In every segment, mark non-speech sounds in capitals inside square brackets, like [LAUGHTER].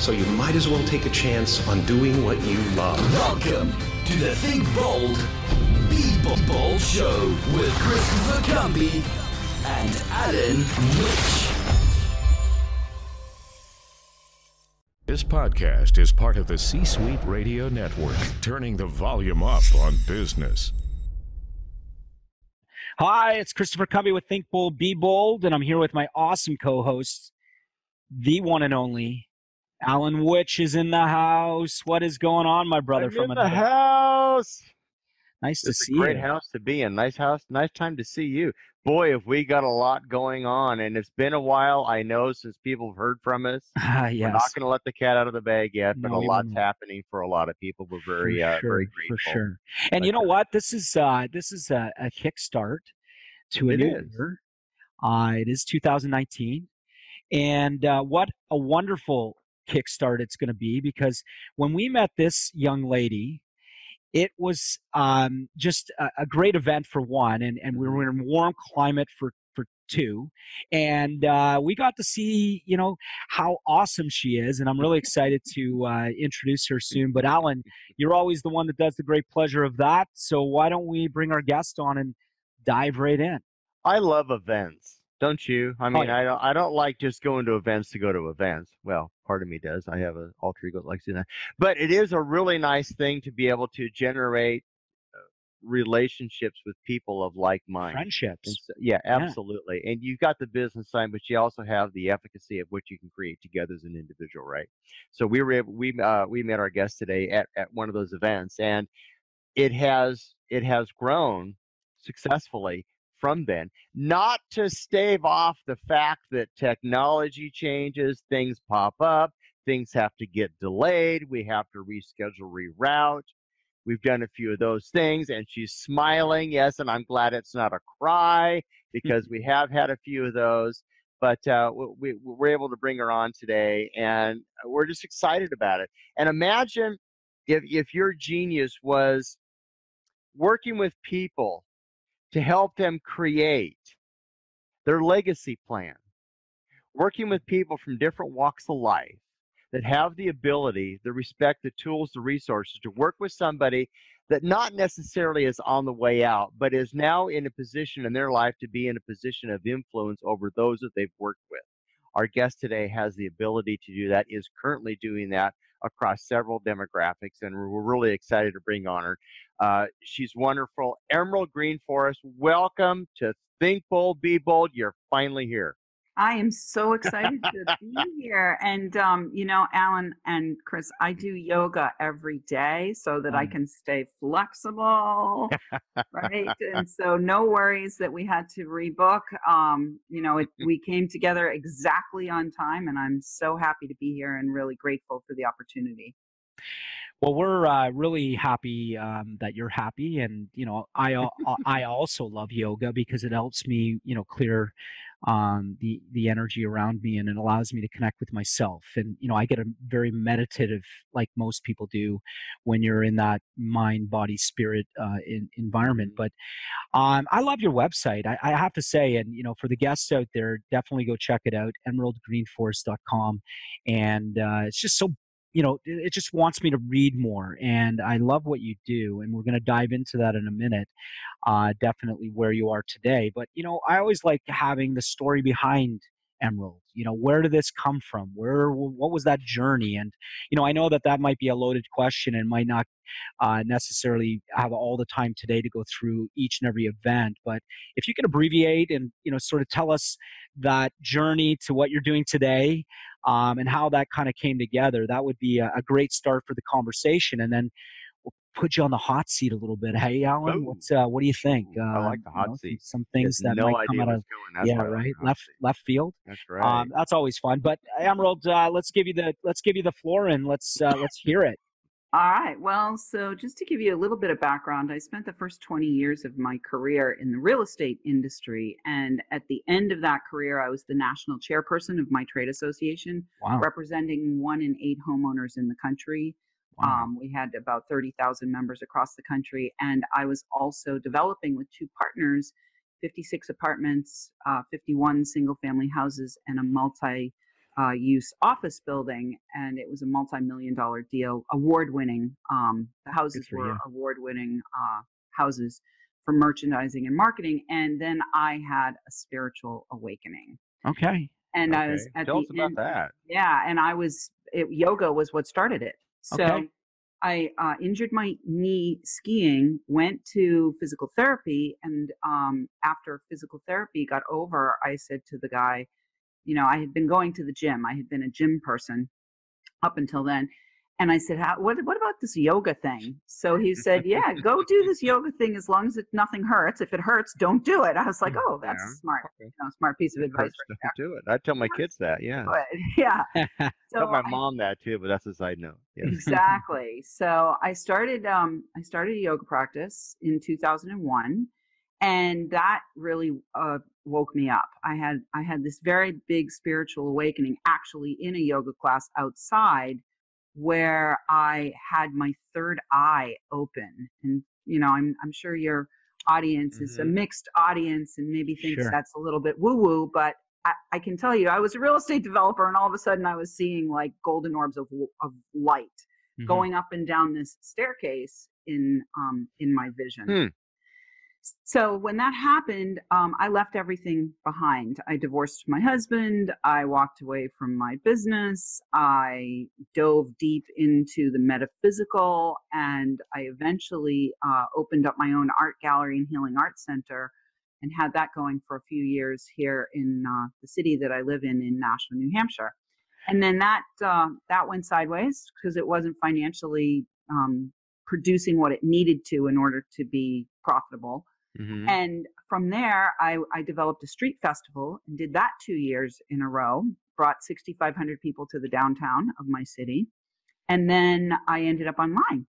So you might as well take a chance on doing what you love. Welcome to the Think Bold, Be Bold Show with Christopher Cumby and Alan Rich. This podcast is part of the C Suite Radio Network, turning the volume up on business. Hi, it's Christopher Cumby with Think Bold, Be Bold, and I'm here with my awesome co host, the one and only Alan Rich is in the house. What is going on, my brother? I'm from in another... the house. Nice to see a great you. house to be in. Nice house. Nice time to see you. Boy, have we got a lot going on, and it's been a while. I know since people have heard from us. [LAUGHS] Ah, We're not going to let the cat out of the bag yet, but No, a lot's won't. happening for a lot of people. We're very, for uh, sure, very grateful. for sure. And you know what? This is uh, this is a, a kickstart to a It new is. year. Uh, it is 2019, and uh, what a wonderful kickstart it's going to be because when we met this young lady, it was um, just a, a great event for one, and, and we Mm-hmm. were in a warm climate for for two, and uh, we got to see you know how awesome she is, and I'm really excited to uh, introduce her soon. But Alan, you're always the one that does the great pleasure of that, so why don't we bring our guest on and dive right in? I love events. Don't you? I mean, Oh, yeah. I don't. I don't like just going to events to go to events. Well, part of me does. I have an alter ego that likes doing that. But it is a really nice thing to be able to generate uh, relationships with people of like mind. Friendships. so, yeah, Yeah. absolutely. And you've got the business side, but you also have the efficacy of what you can create together as an individual, right? So we were able, we uh, we met our guest today at, at one of those events, and it has it has grown successfully from then. Not to stave off the fact that technology changes, things pop up, things have to get delayed, we have to reschedule, reroute. We've done a few of those things, and she's smiling. Yes, and I'm glad it's not a cry because we have had a few of those. But uh, we, we're able to bring her on today, and we're just excited about it. And imagine if, if your genius was working with people to help them create their legacy plan, working with people from different walks of life that have the ability, the respect, the tools, the resources to work with somebody that not necessarily is on the way out, but is now in a position in their life to be in a position of influence over those that they've worked with. Our guest today has the ability to do that, is currently doing that across several demographics, and we're really excited to bring on her. Uh, she's wonderful. Emerald Green Forest, welcome to Think Bold, Be Bold. You're finally here. I am so excited [LAUGHS] to be here. And, um, you know, Alan and Chris, I do yoga every day so that I Mm. can stay flexible, right? And [LAUGHS] so, no worries that we had to rebook. Um, you know, it, [LAUGHS] we came together exactly on time, and I'm so happy to be here and really grateful for the opportunity. Well, we're uh, really happy um, that you're happy, and you know, I I also love yoga because it helps me, you know, clear um, the the energy around me, and it allows me to connect with myself. And you know, I get a very meditative, like most people do, when you're in that mind, body, spirit uh, in, environment. But um, I love your website. I, I have to say, and you know, for the guests out there, definitely go check it out, emeraldgreenforest.com, and uh, it's just so you know, it just wants me to read more. And I love what you do. And we're going to dive into that in a minute, uh, definitely where you are today. But, you know, I always like having the story behind Emerald? You know, where did this come from? Where, what was that journey? And, you know, I know that that might be a loaded question and might not uh, necessarily have all the time today to go through each and every event. But if you can abbreviate and, you know, sort of tell us that journey to what you're doing today um, and how that kind of came together, that would be a, a great start for the conversation. And then we'll put you on the hot seat a little bit. [LAUGHS] Hey, Alan, what's uh, what do you think? Uh, I like the hot you know, seat. Some things that no might come out of what's going. That's yeah, like right, left seat. left field. That's right. Um, that's always fun. But Emerald, uh, let's give you the let's give you the floor and let's uh, let's hear it. All right. Well, so just to give you a little bit of background, I spent the first 20 years of my career in the real estate industry. And at the end of that career, I was the national chairperson of my trade association, Wow. representing one in eight homeowners in the country. Wow. Um, we had about 30,000 members across the country. And I was also developing with two partners 56 apartments, uh, 51 single family houses, and a multi uh, use office building. And it was a multi million dollar deal, award winning. Um, the houses for were you. award winning uh, houses for merchandising and marketing. And then I had a spiritual awakening. Okay. And I was at Tell the us about end, that. yeah, and I was it, yoga was what started it. So Okay. I uh, injured my knee skiing, went to physical therapy, and um, after physical therapy got over, I said to the guy, you know, I had been going to the gym. I had been a gym person up until then. And I said, How, what, what about this yoga thing? So he said, Yeah, go do this yoga thing as long as it, nothing hurts. If it hurts, don't do it. I was like, Oh, that's Yeah, smart. You know, smart piece of advice right don't do it. I tell my kids that. Yeah. But, [LAUGHS] yeah. [LAUGHS] So tell my I- mom that too, but that's a side note. Yes. exactly. So I started um I started a yoga practice in 2001 and that really uh woke me up. I had I had this very big spiritual awakening actually in a yoga class outside where I had my third eye open and you know I'm I'm sure your audience is a Mhm. mixed audience and maybe thinks Sure. that's a little bit woo woo but I, I can tell you, I was a real estate developer, and all of a sudden, I was seeing like golden orbs of of light Mhm. going up and down this staircase in um in my vision. Hmm. So when that happened, um, I left everything behind. I divorced my husband. I walked away from my business. I dove deep into the metaphysical, and I eventually uh, opened up my own art gallery and healing arts center, and had that going for a few years here in uh, the city that I live in in Nashua, New Hampshire. And then that uh, that went sideways because it wasn't financially um, producing what it needed to in order to be profitable. Mhm. And from there, I, I developed a street festival and did that two years in a row, brought 6,500 people to the downtown of my city. And then I ended up online.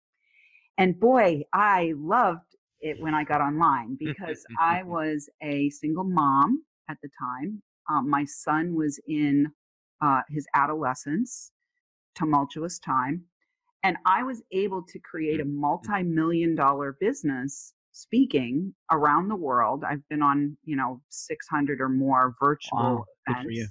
And boy, I loved it when I got online [LAUGHS] because I was a single mom at the time. Um, my son was in uh, his adolescence, tumultuous time. And I was able to create a multi million dollar business speaking around the world. I've been on, you know, 600 or more virtual Wow, good events. for you.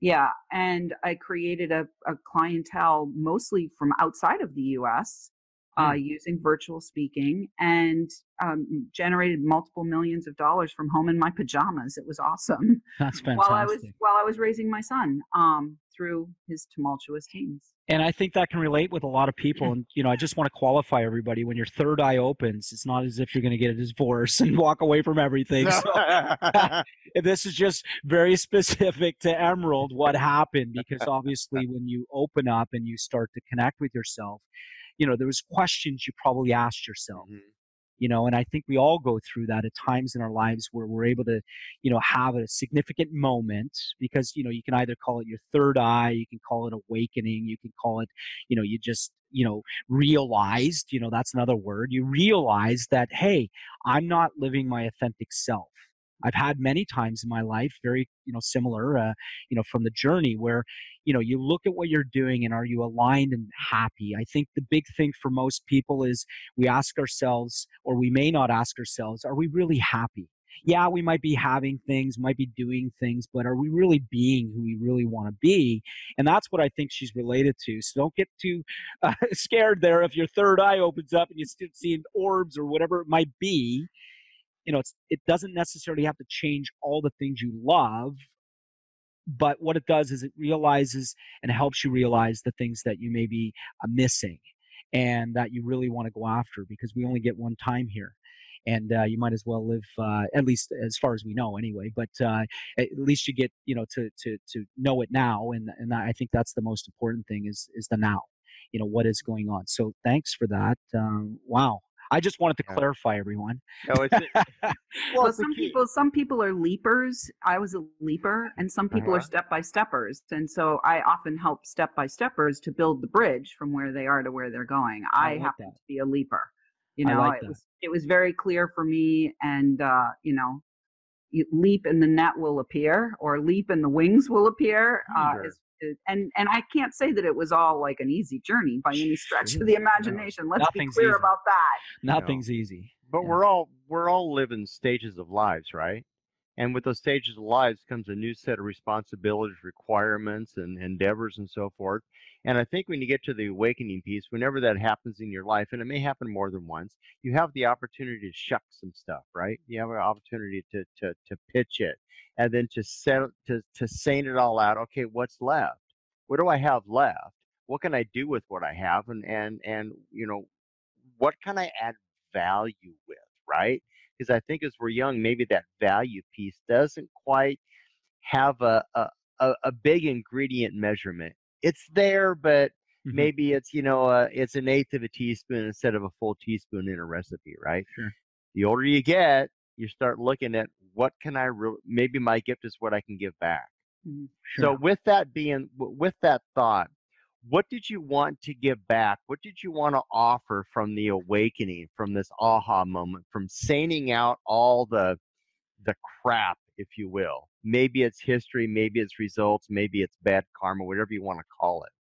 Yeah. And I created a, a clientele mostly from outside of the US uh, Hmm. using virtual speaking and um, generated multiple millions of dollars from home in my pajamas. It was awesome That's fantastic. [LAUGHS] while I was while I was raising my son um, through his tumultuous teens. and I think that can relate with a lot of people. And you know, I just want to qualify everybody: when your third eye opens, it's not as if you're going to get a divorce [LAUGHS] and walk away from everything. So [LAUGHS] [LAUGHS] this is just very specific to Emerald. What happened? Because obviously, when you open up and you start to connect with yourself, you know, there was questions you probably asked yourself. Mhm. You know, and I think we all go through that at times in our lives where we're able to, you know, have a significant moment because, you know, you can either call it your third eye, you can call it awakening, you can call it, you know, you just, you know, realized, you know, that's another word. You realize that, hey, I'm not living my authentic self. I've had many times in my life, very, you know, similar, uh, you know, from the journey where, you know, you look at what you're doing and are you aligned and happy? I think the big thing for most people is we ask ourselves, or we may not ask ourselves, are we really happy? Yeah, we might be having things, might be doing things, but are we really being who we really want to be? And that's what I think she's related to. So don't get too uh, [LAUGHS] scared there if your third eye opens up and you start seeing orbs or whatever it might be you know, it doesn't necessarily have to change all the things you love, but what it does is it realizes and helps you realize the things that you may be uh, missing and that you really want to go after because we only get one time here and uh, you might as well live uh, at least as far as we know anyway but uh, at least you get you know to to to know it now and and i think that's the most important thing is is the now you know what is going on. So thanks for that um, wow I just wanted to yeah. clarify everyone. No, it's, [LAUGHS] well, well some people some people are leapers. I was a leaper, and some people uh-huh. are step by steppers. And so I often help step by steppers to build the bridge from where they are to where they're going. I, I like happen that. to be a leaper. You know, like it was it was very clear for me, and uh, you know, you leap and the net will appear, or leap and the wings will appear. Uh, and and I can't say that it was all like an easy journey by any stretch of the imagination. Let's Nothing's be clear easy. about that. Nothing's easy. But yeah. we're all we're all living stages of lives, right? And with those stages of lives comes a new set of responsibilities, requirements, and endeavors, and so forth. And I think when you get to the awakening piece, whenever that happens in your life, and it may happen more than once, you have the opportunity to shuck some stuff, right? You have an opportunity to to to pitch it, and then to set to to saying it all out. Okay, what's left? What do I have left? What can I do with what I have? And and and you know, what can I add value with, right? Because I think as we're young, maybe that value piece doesn't quite have a a, a big ingredient measurement. It's there, but mm-hmm. maybe it's you know uh, it's an eighth of a teaspoon instead of a full teaspoon in a recipe, right? Sure. The older you get, you start looking at what can I re- maybe my gift is what I can give back. Mm-hmm. Sure. So with that being with that thought, what did you want to give back? What did you want to offer from the awakening, from this aha moment, from seining out all the the crap, if you will? Maybe it's history, maybe it's results, maybe it's bad karma, whatever you want to call it.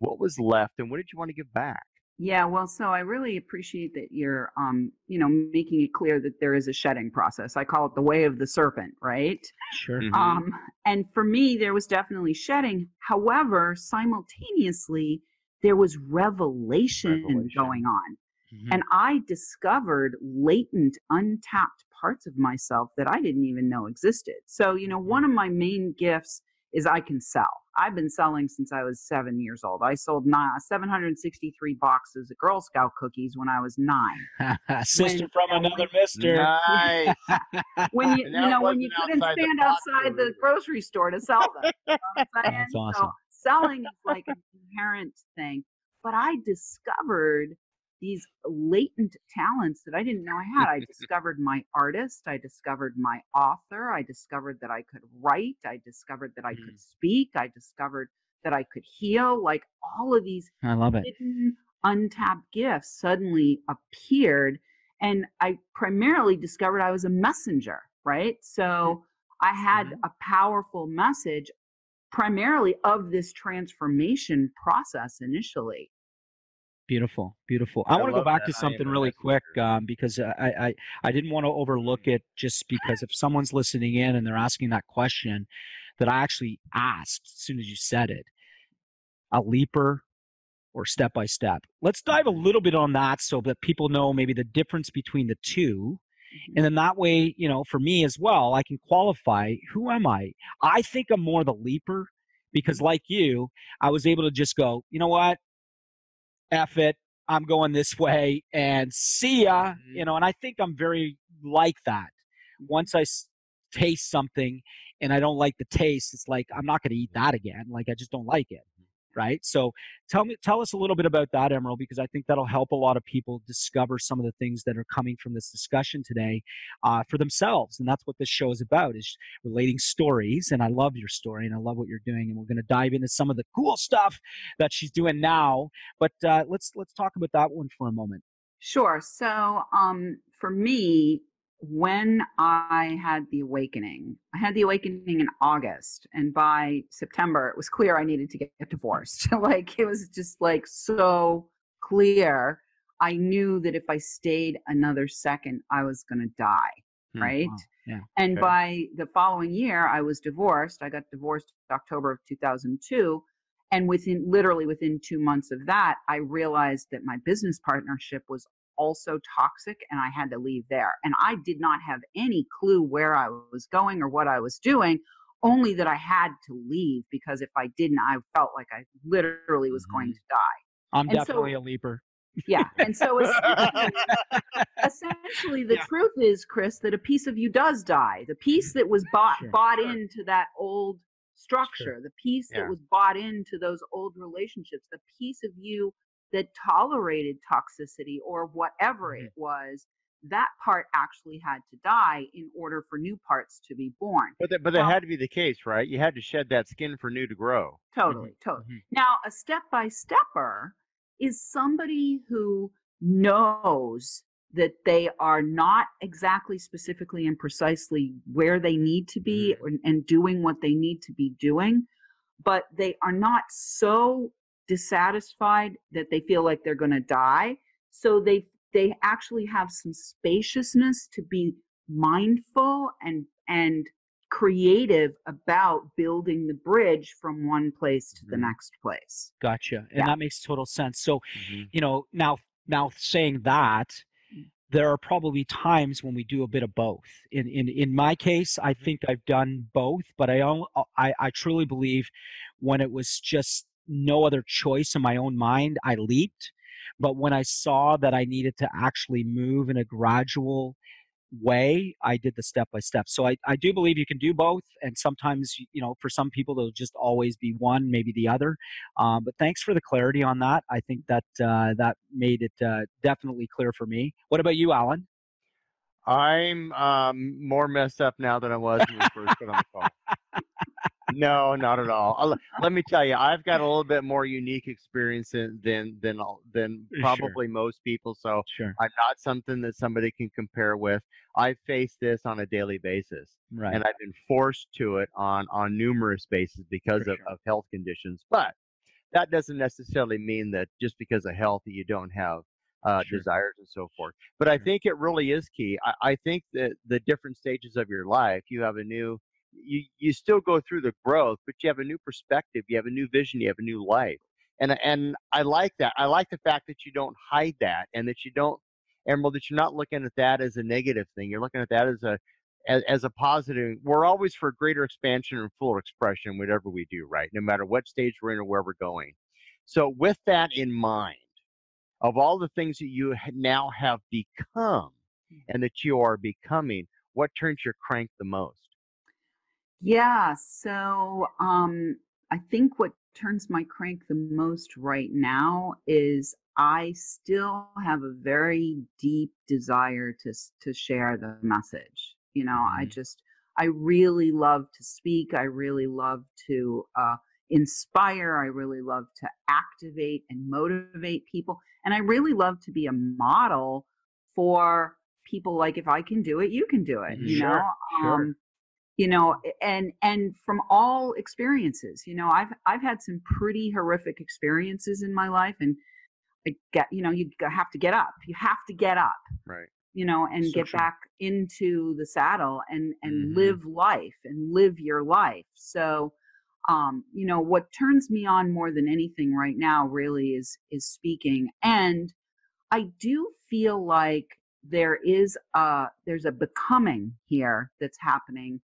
What was left and what did you want to give back? Yeah, well, so I really appreciate that you're, um, you know, making it clear that there is a shedding process. I call it the way of the serpent, right? Sure. Mm-hmm. Um, and for me, there was definitely shedding. However, simultaneously, there was revelation, revelation. going on. Mm-hmm. And I discovered latent, untapped parts of myself that I didn't even know existed. So, you know, one mm-hmm. of my main gifts is I can sell. I've been selling since I was seven years old. I sold 763 boxes of Girl Scout cookies when I was nine. [LAUGHS] Sister when, from another mister. Nice. [LAUGHS] when you, you know, when you couldn't stand outside the grocery store to sell them. You know That's awesome. So selling is like an inherent thing. But I discovered these latent talents that I didn't know I had. I [LAUGHS] discovered my artist, I discovered my author, I discovered that I could write, I discovered that I mm. could speak, I discovered that I could heal. Like all of these I love it. hidden, untapped gifts suddenly appeared. And I primarily discovered I was a messenger, right? So I had mm-hmm. a powerful message primarily of this transformation process initially Beautiful, beautiful. I, I want to go back to something really quick um, because I, I I didn't want to overlook it just because if someone's listening in and they're asking that question that I actually asked as soon as you said it, a leaper or step by step. Let's dive a little bit on that so that people know maybe the difference between the 2 mm-hmm. and then that way, you know, for me as well, I can qualify who am I? I think I'm more the leaper because like you, I was able to just go, you know what? F it, I'm going this way and see ya. Mm-hmm. You know, and I think I'm very like that. Once I taste something and I don't like the taste, it's like I'm not going to eat that again. Like I just don't like it right? So tell me, tell us a little bit about that, Emerald, because I think that'll help a lot of people discover some of the things that are coming from this discussion today uh, for themselves, and that's what this show is about: is relating stories. And I love your story, and I love what you're doing, and we're going to dive into some of the cool stuff that she's doing now. But uh, let's let's talk about that one for a moment. Sure. So, um, for me, when I had the awakening, I had the awakening in August, and by September, it was clear I needed to get divorced. [LAUGHS] like, it was just like so clear. I knew that if I stayed another second, I was going to die. Hmm. Right. Wow. Yeah. And okay. by the following year, I was divorced. I got divorced October of 2002. And within literally within two months of that, I realized that my business partnership was also toxic and I had to leave there. And I did not have any clue where I was going or what I was doing. only that I had to leave because if I didn't, I felt like I literally was going mm-hmm. to die. I'm And so- definitely a leaper. Yeah. And so essentially, [LAUGHS] essentially the truth is, Chris, that a piece of you does die. The piece that was bought Sure. bought into that old structure, the piece Yeah. that was bought into those old relationships, the piece of you that tolerated toxicity or whatever Mm-hmm. it was, that part actually had to die in order for new parts to be born. But that, but that Well- had to be the case, right? You had to shed that skin for new to grow. Totally, Mm-hmm. totally. Now, a step by stepper is somebody who knows that they are not exactly specifically and precisely where they need to be Mm-hmm. and doing what they need to be doing, but they are not so dissatisfied that they feel like they're going to die. So they they actually have some spaciousness to be mindful and and creative about building the bridge from one place to the mm-hmm. next place. Gotcha. And Yeah. that makes total sense. So, Mm-hmm. you know, now now saying that, mm. there are probably times when we do a bit of both. In in in my case, I mm-hmm. think I've done both, but I on- I I truly believe when it was just no other choice in my own mind, I leaped. But when I saw that I needed to actually move in a gradual way, I did the step by step. So I, I do believe you can do both. And sometimes, you know, for some people, there'll just always be one, maybe the other. Um, but thanks for the clarity on that. I think that uh, that made it uh, definitely clear for me. What about you, Alan? I'm um, more messed up now than I was when we first got on the [LAUGHS] call. No, not at all. I'll- let me tell you, I've got a little bit more unique experience than than than, all- than Sure. probably most people. So Sure. I'm not something that somebody can compare with. I face this on a daily basis, Right. and I've been forced to it on on numerous bases because For of, sure. of health conditions. But that doesn't necessarily mean that just because of health you don't have uh, Sure. desires and so forth. But I think it really is key. I, I think that the different stages of your life, you have a new, you you still go through the growth, but you have a new perspective, you have a new vision, you have a new life, and and I like that. I like the fact that you don't hide that, and that you don't, Emerald, that you're not looking at that as a negative thing. You're looking at that as a as, as a positive. We're always for greater expansion and fuller expression, whatever we do, right? No matter what stage we're in or where we're going. So with that in mind of all the things that you now have become hmm. and that you are becoming, what turns your crank the most? Yeah, so um, I think what turns my crank the most right now is I still have a very deep desire to to share the message. You know, I just I really love to speak. I really love to uh, inspire. I really love to activate and motivate people, and I really love to be a model for people. Like if I can do it, you can do it. You Sure, know, sure. um, you know and and from all experiences you know i've i've had some pretty horrific experiences in my life and i get you know you have to get up you have to get up Right. you know and So get true. back into the saddle and and Mhm. live life and live your life so um you know what turns me on more than anything right now really is is speaking and i do feel like there is a there's a becoming here that's happening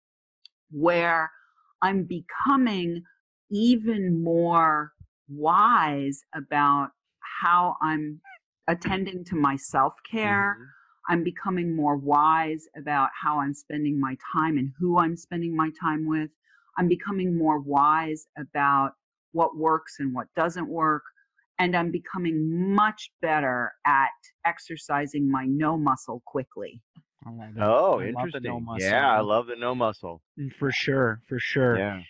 where i'm becoming even more wise about how i'm attending to my self-care Mhm. I'm becoming more wise about how I'm spending my time and who I'm spending my time with. I'm becoming more wise about what works and what doesn't work. And I'm becoming much better at exercising my no muscle quickly. I love it. Oh, I love interesting. no muscle. Yeah, I love the no muscle. Mm, For sure, for sure. Yeah.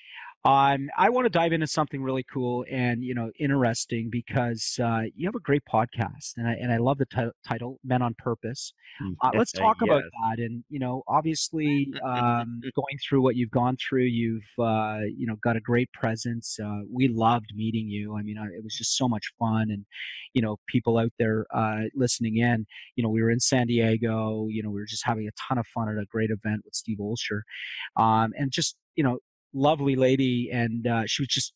Um, I want to dive into something really cool and you know interesting because uh, you have a great podcast, and I and I love the ti- title "Men on Purpose." Uh, let's talk about that. And you know, obviously, um, [LAUGHS] going through what you've gone through, you've uh, you know got a great presence. Uh, we loved meeting you. I mean, I, it was just so much fun, and you know, people out there uh, listening in. You know, we were in San Diego. You know, we were just having a ton of fun at a great event with Steve Olsher, um, and just you know, lovely lady, and uh, she was just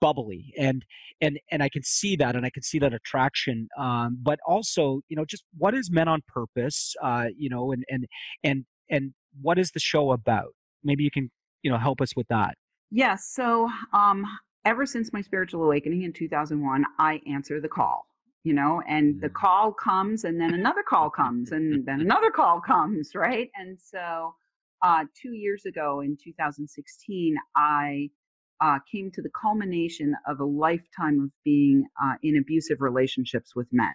bubbly and and and I can see that and I can see that attraction um but also you know just what is men on purpose uh you know and and and and what is the show about maybe you can you know help us with that. Yes. So um, ever since my spiritual awakening in 2001, I answer the call. You know, and the call comes, and then another call comes, and then another call comes, right? And so, uh, two years ago in 2016, I uh, came to the culmination of a lifetime of being uh, in abusive relationships with men.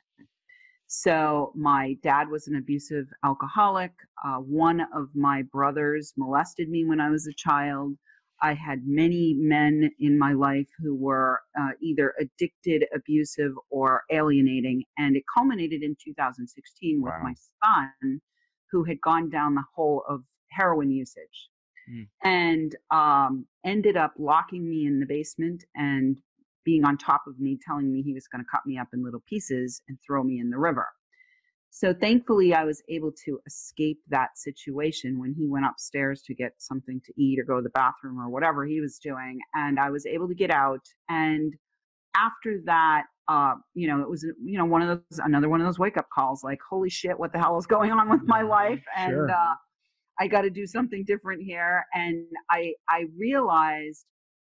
So, my dad was an abusive alcoholic. Uh, one of my brothers molested me when I was a child. I had many men in my life who were uh, either addicted, abusive, or alienating. And it culminated in 2016 with Wow. my son, who had gone down the hole of heroin usage Mm. and um, ended up locking me in the basement and being on top of me, telling me he was going to cut me up in little pieces and throw me in the river. So thankfully, I was able to escape that situation when he went upstairs to get something to eat or go to the bathroom or whatever he was doing. And I was able to get out. And after that, uh, you know, it was, you know, one of those, another one of those wake up calls like, holy shit, what the hell is going on with my life? And, Sure. uh, I got to do something different here. And I, I realized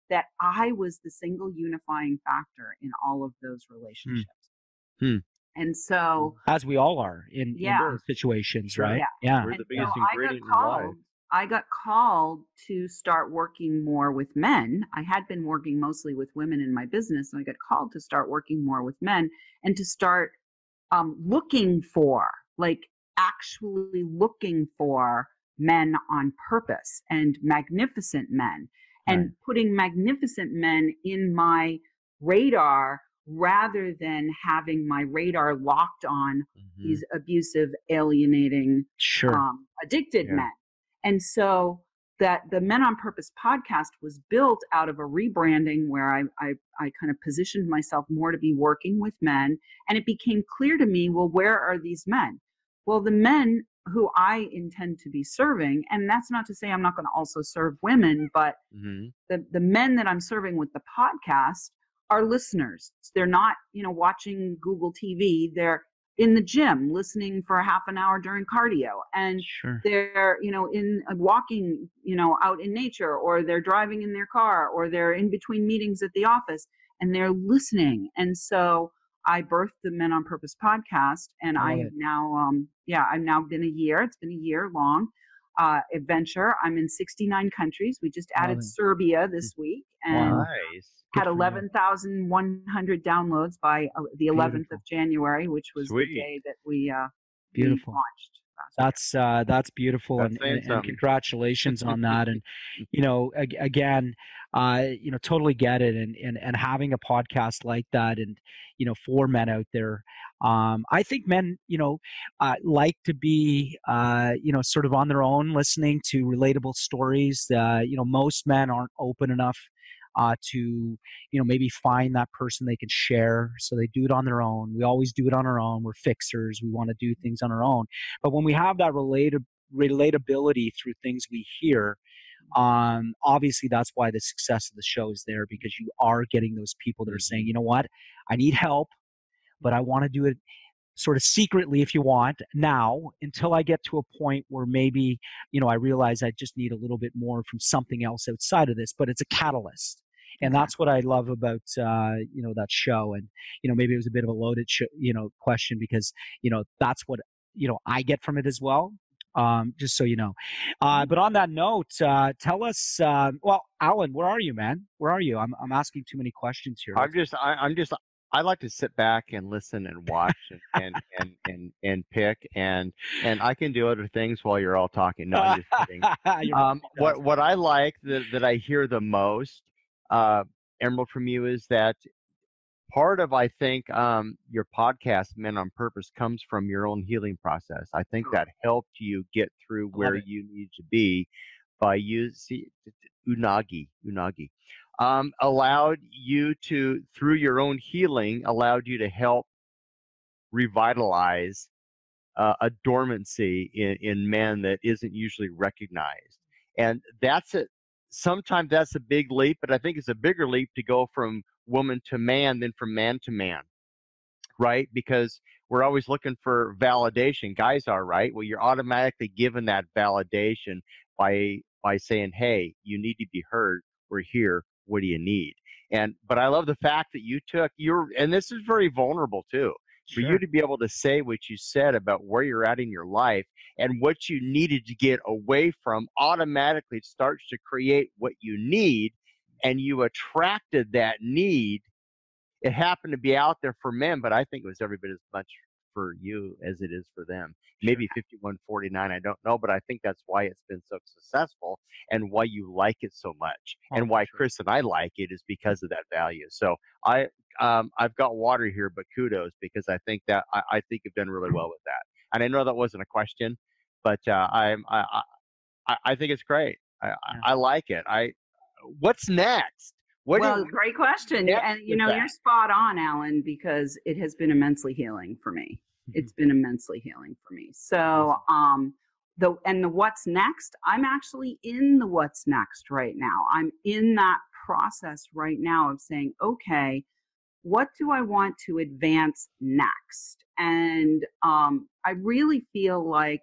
that I was the single unifying factor in all of those relationships. Hmm. And so, As we all are in, Yeah. in those situations, right? Yeah. Yeah. We're the biggest so I got ingredient in life. called. I got called to start working more with men. I had been working mostly with women in my business, and I got called to start working more with men and to start um, looking for, like, actually looking for men on purpose and magnificent men and Right. putting magnificent men in my radar rather than having my radar locked on Mhm. these abusive, alienating, Sure. um, addicted Yeah. men. And so that the Men on Purpose podcast was built out of a rebranding where I, I, I kind of positioned myself more to be working with men. And it became clear to me well, where are these men? Well, the men who I intend to be serving, and that's not to say I'm not going to also serve women, but Mhm. the, the men that I'm serving with the podcast are listeners. They're not, you know, watching Google TV. They're in the gym listening for a half an hour during cardio. And Sure. they're, you know, in uh, walking, you know, out in nature, or they're driving in their car, or they're in between meetings at the office and they're listening. And so I birthed the Men on Purpose podcast, and I I have now, um, yeah, I've now been a year. It's been a year long uh, adventure. I'm in 69 countries. We just added it. Serbia this week, and Nice. had Good for 11,100 downloads by uh, the 11th Beautiful. of January, which was Sweet. the day that we uh, we Beautiful. launched. That's uh, that's beautiful, That's and, and, and congratulations on that. And [LAUGHS] you know, ag- again, uh, you know, totally get it. And, and and having a podcast like that, and you know, for men out there, um, I think men, you know, uh, like to be, uh, you know, sort of on their own, listening to relatable stories. Uh, you know, most men aren't open enough uh, to you know maybe find that person they can share so they do it on their own we always do it on our own we're fixers we want to do things on our own but when we have that related relatability through things we hear um, obviously that's why the success of the show is there because you are getting those people that are saying you know what? I need help but i want to do it sort of secretly if you want now until i get to a point where maybe you know i realize i just need a little bit more from something else outside of this but it's a catalyst and that's what i love about uh, you know that show and you know maybe it was a bit of a loaded sh- you know question because you know that's what you know i get from it as well um, just so you know. Uh, but on that note uh, tell us uh, well alan where are you man? Where are you? I'm, I'm asking too many questions here. I'm just, I, I'm just, I like to sit back and listen and watch and, and, and, and, and pick and, and I can do other things while you're all talking. No, I'm just kidding. [LAUGHS] Um, what, what I like that, that I hear the most, uh, Emerald from you is that part of, I think, um, your podcast, Men on Purpose, comes from your own healing process. I think that helped you get through where you need to be by using unagi, unagi, um, allowed you to, through your own healing, allowed you to help revitalize uh, a dormancy in, in men that isn't usually recognized. And that's it. Sometimes that's a big leap, but I think it's a bigger leap to go from woman to man than from man to man, right? Because we're always looking for validation. Guys are, right? Well, you're automatically given that validation by by saying, "Hey, you need to be heard. We're here. What do you need?" And but I love the fact that you took your and this is very vulnerable too. For you to be able to say what you said about where you're at in your life and what you needed to get away from automatically starts to create what you need and you attracted that need it happened to be out there for men but i think it was every bit as much for you as it is for them. Maybe 5149 i don't know but i think that's why it's been so successful and why you like it so much. Oh, and why sure. chris and i like it is because of that value. So i um, i've got water here but kudos because i think that i, I think you've done really well with that. And i know that wasn't a question but uh, i'm I, I I- think it's great. I I, I like it. I what's next what well, you- great question. And you know, that? you're spot on, Alan, because it has been immensely healing for me. Mm-hmm. It's been immensely healing for me. So, um, the and the what's next, I'm actually in the what's next right now. I'm in that process right now of saying, okay, what do I want to advance next? And um, I really feel like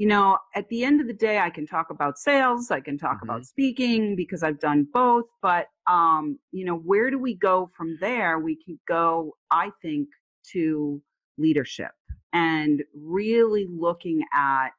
you know, at the end of the day, I can talk about sales, I can talk Mm-hmm. about speaking because I've done both. But, um, you know, where do we go from there? We can go, I think, to leadership and really looking at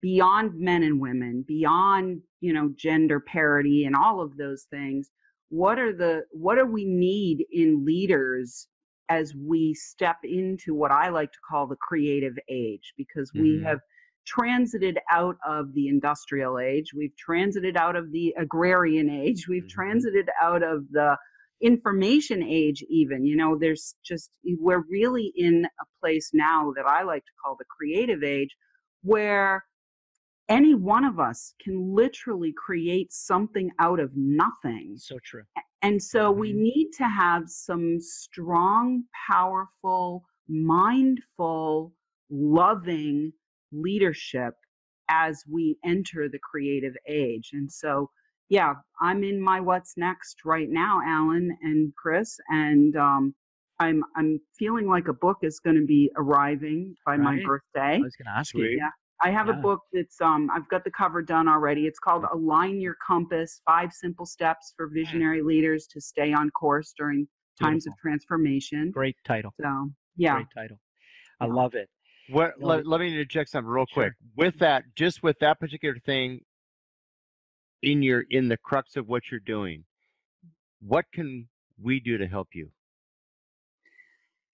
beyond men and women, beyond, you know, gender parity and all of those things. What are the, what do we need in leaders as we step into what I like to call the creative age? Because we Mhm. have transited out of the industrial age. We've transited out of the agrarian age. We've mm-hmm. transited out of the information age, even. You know, there's just, we're really in a place now that I like to call the creative age where any one of us can literally create something out of nothing. So true. And so we mm-hmm. need to have some strong, powerful, mindful, loving leadership as we enter the creative age. And so, yeah, I'm in my what's next right now, Alan and Chris, and um, I'm I'm feeling like a book is going to be arriving by my birthday. I was going to ask you. Yeah. I have a book that's um I've got the cover done already. It's called Align Your Compass: Five Simple Steps for Visionary Leaders to Stay on Course During Times of Transformation. Great title. So, yeah. Great title. I love it. What? No, Let, let me interject something real Sure. quick. With that, just with that particular thing in your in the crux of what you're doing, what can we do to help you?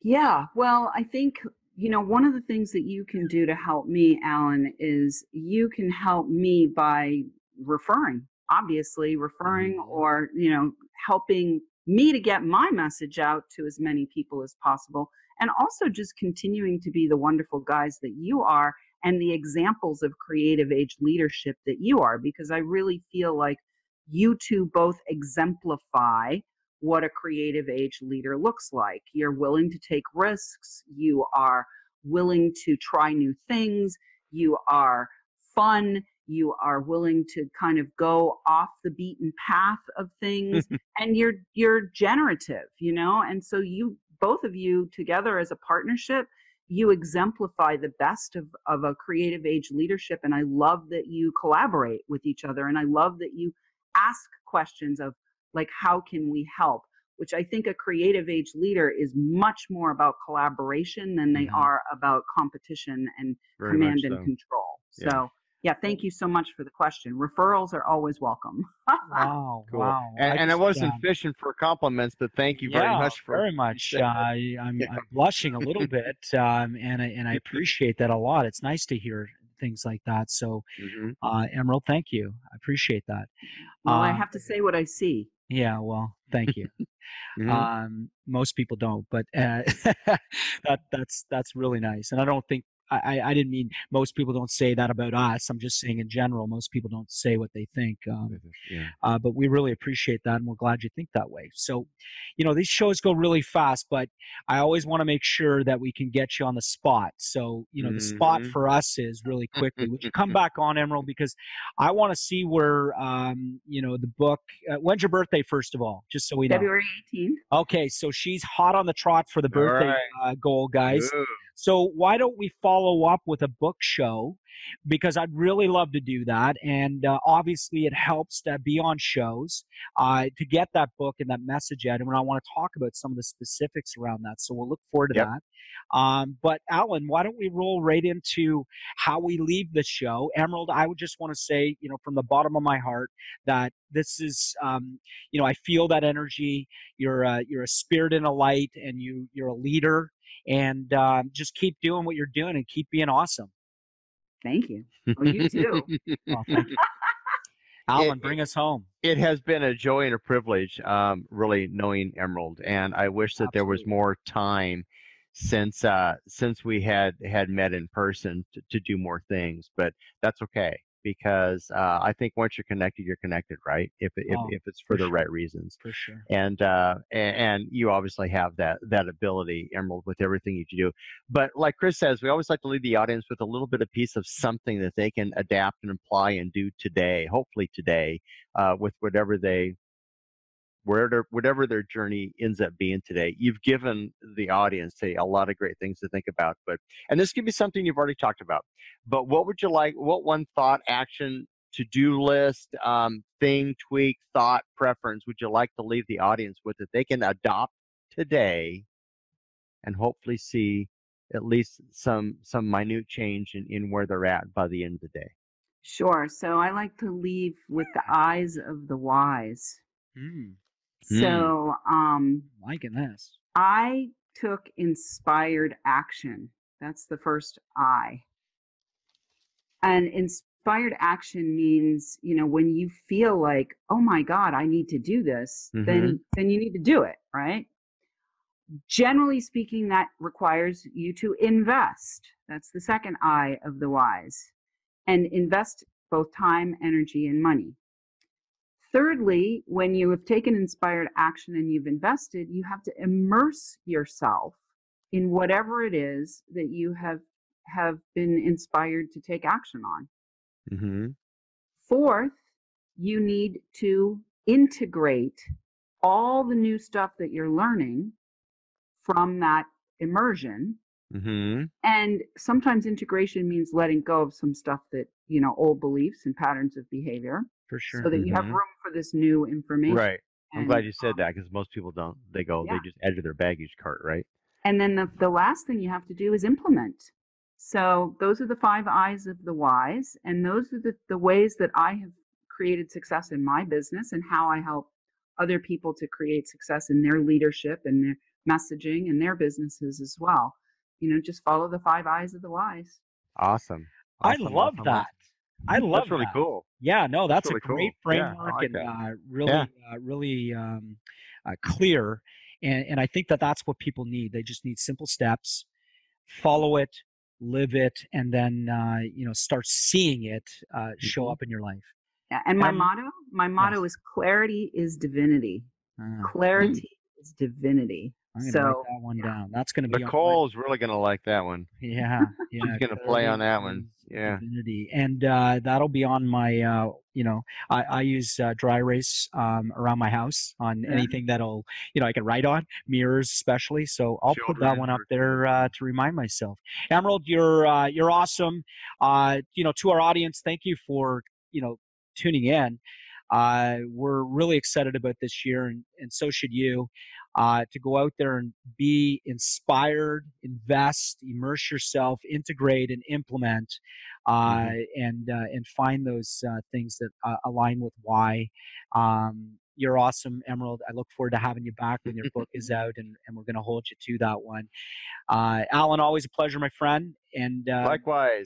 Yeah, well, I think, you know, one of the things that you can do to help me, Alan, is you can help me by referring, obviously, referring mm-hmm. or, you know, helping me to get my message out to as many people as possible. And also just continuing to be the wonderful guys that you are and the examples of creative age leadership that you are, because I really feel like you two both exemplify what a creative age leader looks like. You're willing to take risks, you are willing to try new things, you are fun, you are willing to kind of go off the beaten path of things [LAUGHS] and you're you're generative, you know? And so you both of you together as a partnership you exemplify the best of, of a creative age leadership and i love that you collaborate with each other and i love that you ask questions of like how can we help which i think a creative age leader is much more about collaboration than they Mhm. are about competition and Very command and so. control Yeah. so yeah thank you so much for the question referrals are always welcome [LAUGHS] Wow. Cool. Wow. And, and I just, wasn't um, fishing for compliments, but thank you very yeah, much for very much. [LAUGHS] Uh, I, I'm, I'm blushing a little bit, um, and I, and I appreciate that a lot. It's nice to hear things like that. So, Mhm. uh, Emerald, thank you. I appreciate that. well i Um, have to say what i see Yeah, well, thank you. [LAUGHS] Mhm. Um, most people don't, but uh, that that's that's really nice. And I don't think I, I I didn't mean most people don't say that about us. I'm just saying in general, most people don't say what they think. Um, yeah. uh, but we really appreciate that, and we're glad you think that way. So, you know, these shows go really fast, but I always want to make sure that we can get you on the spot. So, you know, the spot Mhm. for us is really quickly. Would you come [LAUGHS] back on, Emerald? Because I want to see where, um, you know, the book. Uh, when's your birthday, first of all? Just so we know. february 18th Okay, so she's hot on the trot for the birthday right. uh, goal, guys. Ooh. So why don't we follow up with a book show? Because I'd really love to do that, and uh, obviously it helps to be on shows uh, to get that book and that message out. And I want to talk about some of the specifics around that. So we'll look forward to Yep. that. Um, but Alan, why don't we roll right into how we leave the show? Emerald, I would just want to say, you know, from the bottom of my heart, that this is, um, you know, I feel that energy. You're a, you're a spirit and a light, and you you're a leader. And um, just keep doing what you're doing and keep being awesome. Thank you. Well, you too. Oh, thank you. Alan, bring us home. It has been a joy and a privilege, um, really knowing Emerald, and I wish that there was more time since uh, since we had had met in person to, to do more things. But that's okay because uh, I think once you're connected, you're connected, right? If if, Oh, if it's for for the sure. right reasons. For sure. And uh, and you obviously have that that ability, Emerald, with everything you do. But like Chris says, we always like to leave the audience with a little bit of piece of something that they can adapt and apply and do today, hopefully today, uh, with whatever they wherever whatever their journey ends up being today. You've given the audience a, a lot of great things to think about. But and this could be something you've already talked about. But what would you like? What one thought, action, to do list, um, thing, tweak, thought, preference would you like to leave the audience with that they can adopt today and hopefully see at least some some minute change in, in where they're at by the end of the day? Sure. So I like to leave with the eyes of the wise. Mm, So um, liking this. I took inspired action. That's the first I. And inspired action means, you know, when you feel like, oh my God, I need to do this, then then you need to do it, right? Generally speaking, that requires you to invest. That's the second I of the wise. And invest both time, energy, and money. Thirdly, when you have taken inspired action and you've invested, you have to immerse yourself in whatever it is that you have have been inspired to take action on. Mm-hmm. Fourth, you need to integrate all the new stuff that you're learning from that immersion. Mm-hmm. And sometimes integration means letting go of some stuff that, you know, old beliefs and patterns of behavior For sure. so that you have Mhm. room for this new information. Right. I'm glad you said um, that because most people don't. They go, yeah. they just add to their baggage cart, right? And then the, the last thing you have to do is implement. So those are the five eyes of the wise. And those are the, the ways that I have created success in my business and how I help other people to create success in their leadership and their messaging and their businesses as well. You know, just follow the five eyes of the wise. Awesome. I Awesome, love awesome, that. Awesome. I love That's really that. cool. Yeah, no, that's really a great cool. Yeah, framework like and uh, really, Yeah. uh, really um, uh, clear. And, and I think that that's what people need. They just need simple steps, follow it, live it, and then uh, you know start seeing it uh, show Mhm. up in your life. Yeah, And my Um, motto, my motto is clarity is divinity. Uh, Clarity is divinity. I'm gonna So write that one down. That's gonna be on Nicole's really gonna like that one. [LAUGHS] Yeah, [LAUGHS] yeah. She's gonna play on that one. Yeah. Divinity, and uh, that'll be on my. Uh, you know, I, I use uh, dry erase um, around my house on Yeah. anything that'll you know I can write on mirrors especially. So I'll put that one up there uh, to remind myself. Emerald, you're uh, you're awesome. Uh, you know, to our audience, thank you for you know tuning in. Uh, we're really excited about this year, and, and so should you. Uh, to go out there and be inspired, invest, immerse yourself, integrate, and implement, uh, and uh, and find those uh, things that uh, align with why. Um, you're awesome, Emerald. I look forward to having you back when your book is [LAUGHS] out, and, and we're going to hold you to that one. Uh, Alan, always a pleasure, my friend. And uh, Likewise.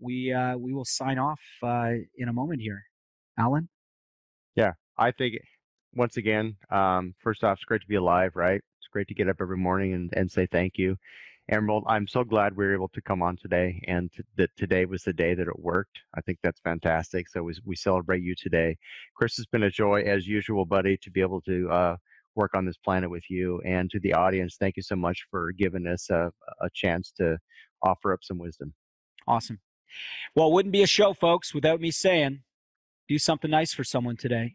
we uh, we will sign off uh, in a moment here. Alan. I think once again, um, first off, it's great to be alive, right? It's great to get up every morning and, and say thank you. Emerald, I'm so glad we were able to come on today and t- that today was the day that it worked. I think that's fantastic. So we, we celebrate you today. Chris, it's been a joy as usual, buddy, to be able to uh, work on this planet with you. And to the audience, thank you so much for giving us a, a chance to offer up some wisdom. Awesome. Well, it wouldn't be a show, folks, without me saying, do something nice for someone today.